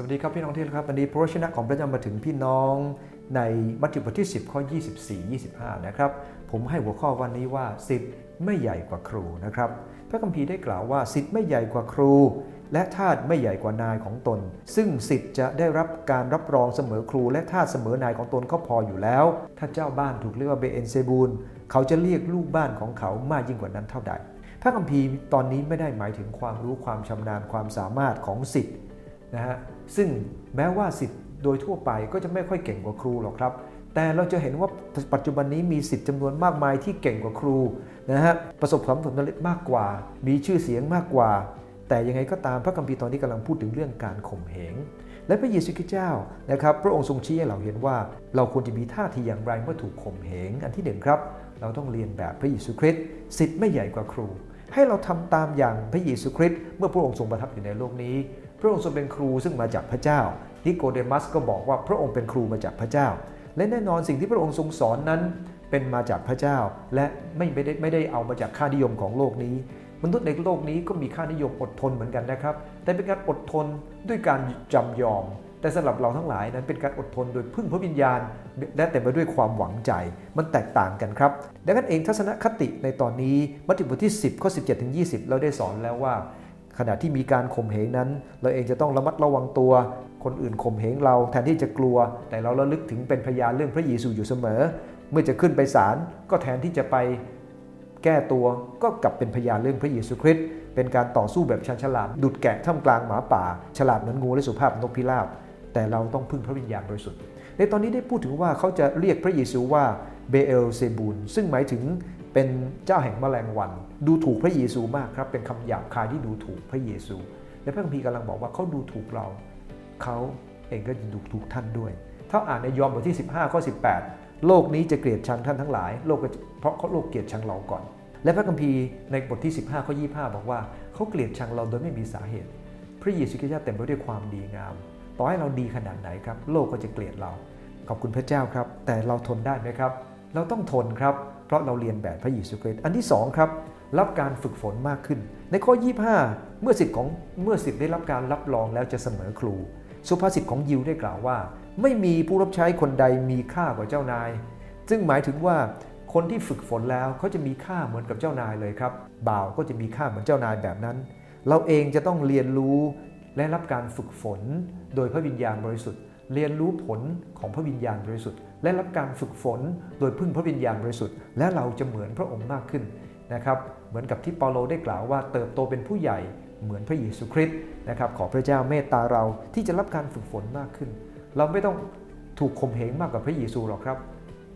สวัสดีครับพี่น้องที่รักครับวันนี้พระวจนะของพระเจ้ามาถึงพี่น้องในมัทธิวบทที่ 10 ข้อ 24 25 นะครับ ผมให้หัวข้อวันนี้ว่าสิทธิ์ไม่ใหญ่กว่าครูนะครับ พระคัมภีร์ได้กล่าวว่าสิทธิ์ไม่ใหญ่กว่าครู และทาสไม่ใหญ่กว่านายของตน ซึ่งสิทธิ์จะได้รับการรับรองเสมอครู และทาสเสมอนายของตนก็พออยู่แล้ว ถ้าเจ้าบ้านถูกเรียกว่าเบเอนเซบูลเขาจะเรียกลูกบ้านของเขามากยิ่งกว่านั้นเท่าใดพระคัมภีร์ตอนนี้ไม่ได้หมายถึงความรู้ความชำนาญความสามารถของสิทธิ์ นะฮะซึ่งแม้ว่าสิทธิ์โดยทั่วไปก็จะไม่ค่อยเก่งกว่าครูหรอกครับ แต่เราจะเห็นว่าปัจจุบันนี้มีสิทธิ์จำนวนมากมายที่เก่งกว่าครูนะฮะประสบความสำเร็จมากกว่า มีชื่อเสียงมากกว่า แต่ยังไงก็ตามพระคัมภีร์ตอนนี้กำลังพูดถึงเรื่องการข่มเหงและพระเยซูคริสต์เจ้านะครับ พระองค์ทรงชี้ให้เราเห็นว่า เราควรจะมีท่าทีอย่างไรเมื่อถูกข่มเหงอันที่หนึ่งครับ เราต้องเรียนแบบพระเยซูคริสต์ศิษย์ไม่ใหญ่กว่าครู ให้เราทำตามอย่างพระเยซูคริสต์เมื่อพระองค์ทรงประทับอยู่ในโลกนี้ พระองค์ทรงเป็นครูซึ่งมาจากพระเจ้านิโกเดมัสก็บอกว่าพระองค์เป็นครูมาจากพระเจ้า และแน่นอนสิ่งที่พระองค์ทรงสอนนั้นเป็นมาจากพระเจ้า และไม่ได้ไม่ได้เอามาจากค่านิยมของโลกนี้ มนุษย์ในโลกนี้ก็มีค่านิยมอดทนเหมือนกันนะครับ แต่เป็นการอดทนด้วยการจำยอม แต่สำหรับเราทั้งหลายนั้นเป็นการอดทนโดยพึ่งพระวิญญาณ และเต็มไปด้วยความหวังใจมันแตกต่างกันครับดังนั้นเองทัศนคติในตอนนี้มัทธิวบทที่ 10ข้อ17ถึง20 เราได้สอนแล้วว่า ขณะที่มีการข่มเหงนั้น เราเองจะต้องระมัดระวังตัว คนอื่นข่มเหงเราแทนที่จะกลัว แต่เราระลึกถึงเป็นพยานเรื่องพระเยซูอยู่เสมอ เมื่อจะขึ้นไปศาลก็แทนที่จะไปแก้ตัวก็กลับเป็นพยานเรื่องพระเยซูคริสต์เป็นการต่อสู้แบบชันฉลาดดุดแกะท่ามกลางหมาป่า ฉลาดเหมือนงูและสุภาพนกพิราบ แต่เราต้องพึ่งพระวิญญาณบริสุทธิ์ในตอนนี้ได้พูดถึงว่าเขาจะเรียกพระเยซูว่าเบเอลเซบูลซึ่งหมายถึง เป็นเจ้าแห่งแมลงวัน ดูถูกพระเยซูมากครับ เป็นคำหยาบคายที่ดูถูกพระเยซู และพระคัมภีร์กำลังบอกว่าเขาดูถูกเรา เขาเองก็จะดูถูกท่านด้วย ถ้าอ่านในยอห์นบทที่ 15ข้อ18 โลกนี้จะเกลียดชังท่านทั้งหลาย โลกเพราะเขาโลกเกลียดชังเราก่อน และพระคัมภีร์ในบทที่ 15ข้อ25 บอกว่าเขาเกลียดชังเราโดยไม่มีสาเหตุ พระเยซูคริสต์เต็มไปด้วยความดีงาม ต่อให้เราดีขนาดไหนครับ โลกก็จะเกลียดเรา ขอบคุณพระเจ้าครับ แต่เราทนได้ไหมครับ เราต้องทนครับ เพราะเราเรียนแบบพระเยซูคริสต์อันที่2ครับรับการฝึกฝนมากขึ้น ในข้อ 25 เมื่อสิทธิ์ของเมื่อสิทธิ์ได้รับการรับรองแล้วจะเสมอครู สุภาษิตของยิวได้กล่าวว่า ไม่มีผู้รับใช้คนใดมีค่ากว่าเจ้านาย ซึ่งหมายถึงว่าคนที่ฝึกฝนแล้วเขาจะมีค่าเหมือนกับเจ้านายเลยครับบ่าวก็จะมีค่าเหมือนเจ้านายแบบนั้น เราเองจะต้องเรียนรู้และรับการฝึกฝนโดยพระวิญญาณบริสุทธิ์ เรียนรู้ผลของพระวิญญาณบริสุทธิ์ และรับการฝึกฝนโดยพึ่งพระวิญญาณบริสุทธิ์ และเราจะเหมือนพระองค์มากขึ้นนะครับเหมือนกับที่เปาโลได้กล่าวว่าเติบโตเป็นผู้ใหญ่เหมือนพระเยซูคริสต์นะครับขอพระเจ้าเมตตาเราที่จะรับการฝึกฝนมากขึ้น เราไม่ต้องถูกข่มเหงมากกว่าพระเยซูหรอกครับ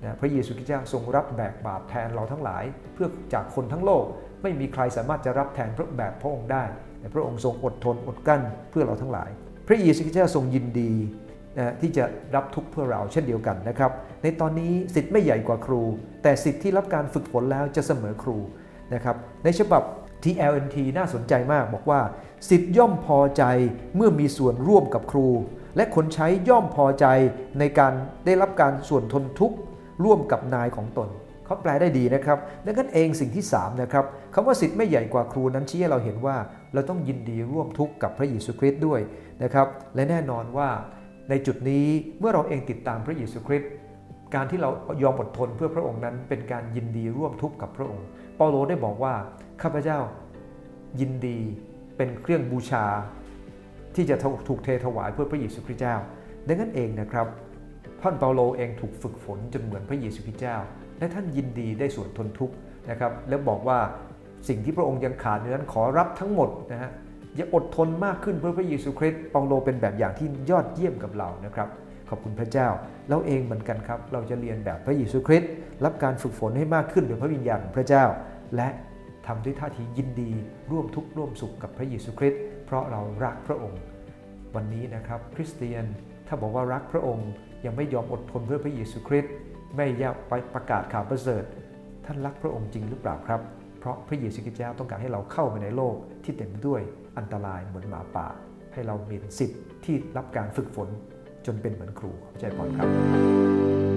นะพระเยซูคริสต์เจ้าทรงรับแบกบาปแทนเราทั้งหลาย เพื่อจากคนทั้งโลกไม่มีใครสามารถจะรับแทนพระแบบพระองค์ได้ แต่พระองค์ทรงอดทนอดกั้นเพื่อเราทั้งหลาย พระเยซูคริสต์เจ้าทรงยินดี นะที่จะรับทุกข์เพื่อเราเช่นเดียวกันนะครับ ในตอนนี้สิทธิ์ไม่ใหญ่กว่าครู แต่สิทธิ์ที่รับการฝึกฝนแล้วจะเสมอครูนะครับในฉบับ TLNT น่าสนใจมากบอกว่า สิทธิ์ย่อมพอใจเมื่อมีส่วนร่วมกับครู และคนใช้ย่อมพอใจในการได้รับการส่วนทนทุกข์ร่วมกับนายของตนเขาแปลได้ดีนะครับดังนั้นเองสิ่งที่3นะครับคำว่าสิทธิ์ไม่ใหญ่กว่าครูนั้นชี้ให้เราเห็นว่า เราต้องยินดีร่วมทุกข์กับพระเยซูคริสต์ด้วยนะครับและแน่นอนว่า ในจุดนี้เมื่อเราเองติดตามพระเยซูคริสต์การที่เรายอมอดทนเพื่อพระองค์นั้น เป็นการยินดีร่วมทุกข์กับพระองค์ เปาโลได้บอกว่าข้าพเจ้ายินดีเป็นเครื่องบูชา ที่จะถูกเทถวายเพื่อพระเยซูคริสต์เจ้าดังนั้นเองนะครับท่านเปาโลเองถูกฝึกฝนจนเหมือนพระเยซูคริสต์เจ้า และท่านยินดีได้ส่วนทนทุกข์นะครับ แล้วบอกว่าสิ่งที่พระองค์ยังขาดนั้นขอรับทั้งหมดนะฮะ อยากอดทนมากขึ้นเพื่อพระเยซูคริสต์เปาโลเป็นแบบอย่างที่ยอดเยี่ยมกับเรานะครับ ขอบคุณพระเจ้า เราเองเหมือนกันครับ เราจะเรียนแบบพระเยซูคริสต์รับการฝึกฝนให้มากขึ้นโดยพระวิญญาณของพระเจ้า และทำด้วยท่าทียินดี ร่วมทุกข์ร่วมสุขกับพระเยซูคริสต์เพราะเรารักพระองค์ วันนี้นะครับคริสเตียนถ้าบอกว่ารักพระองค์ยังไม่ยอมอดทนเพื่อพระเยซูคริสต์ไม่อยากไปประกาศข่าวประเสริฐ ท่านรักพระองค์จริงหรือเปล่าครับ เพราะพระเยซูคริสต์เจ้าต้องการให้เราเข้าไปในโลกที่เต็มด้วยอันตรายเหมือนหมาป่า ให้เรามีสิทธิ์ที่รับการฝึกฝนจนเป็นเหมือนครูใจพรครับ